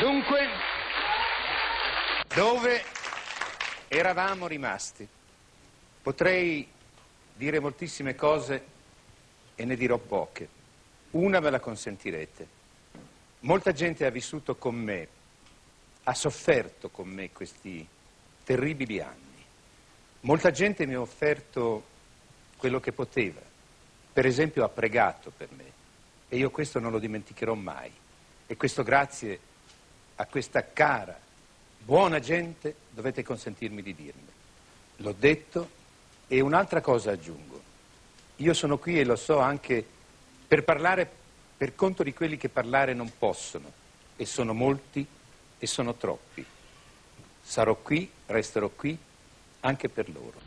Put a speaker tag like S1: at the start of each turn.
S1: Dunque, dove eravamo rimasti? Potrei dire moltissime cose e ne dirò poche. Una ve la consentirete. Molta gente ha vissuto con me, ha sofferto con me questi terribili anni. Molta gente mi ha offerto quello che poteva. Per esempio ha pregato per me e io questo non lo dimenticherò mai. E questo grazie a questa cara, buona gente dovete consentirmi di dirmi. L'ho detto e un'altra cosa aggiungo. Io sono qui e lo so anche per parlare per conto di quelli che parlare non possono e sono molti e sono troppi. Sarò qui, resterò qui anche per loro.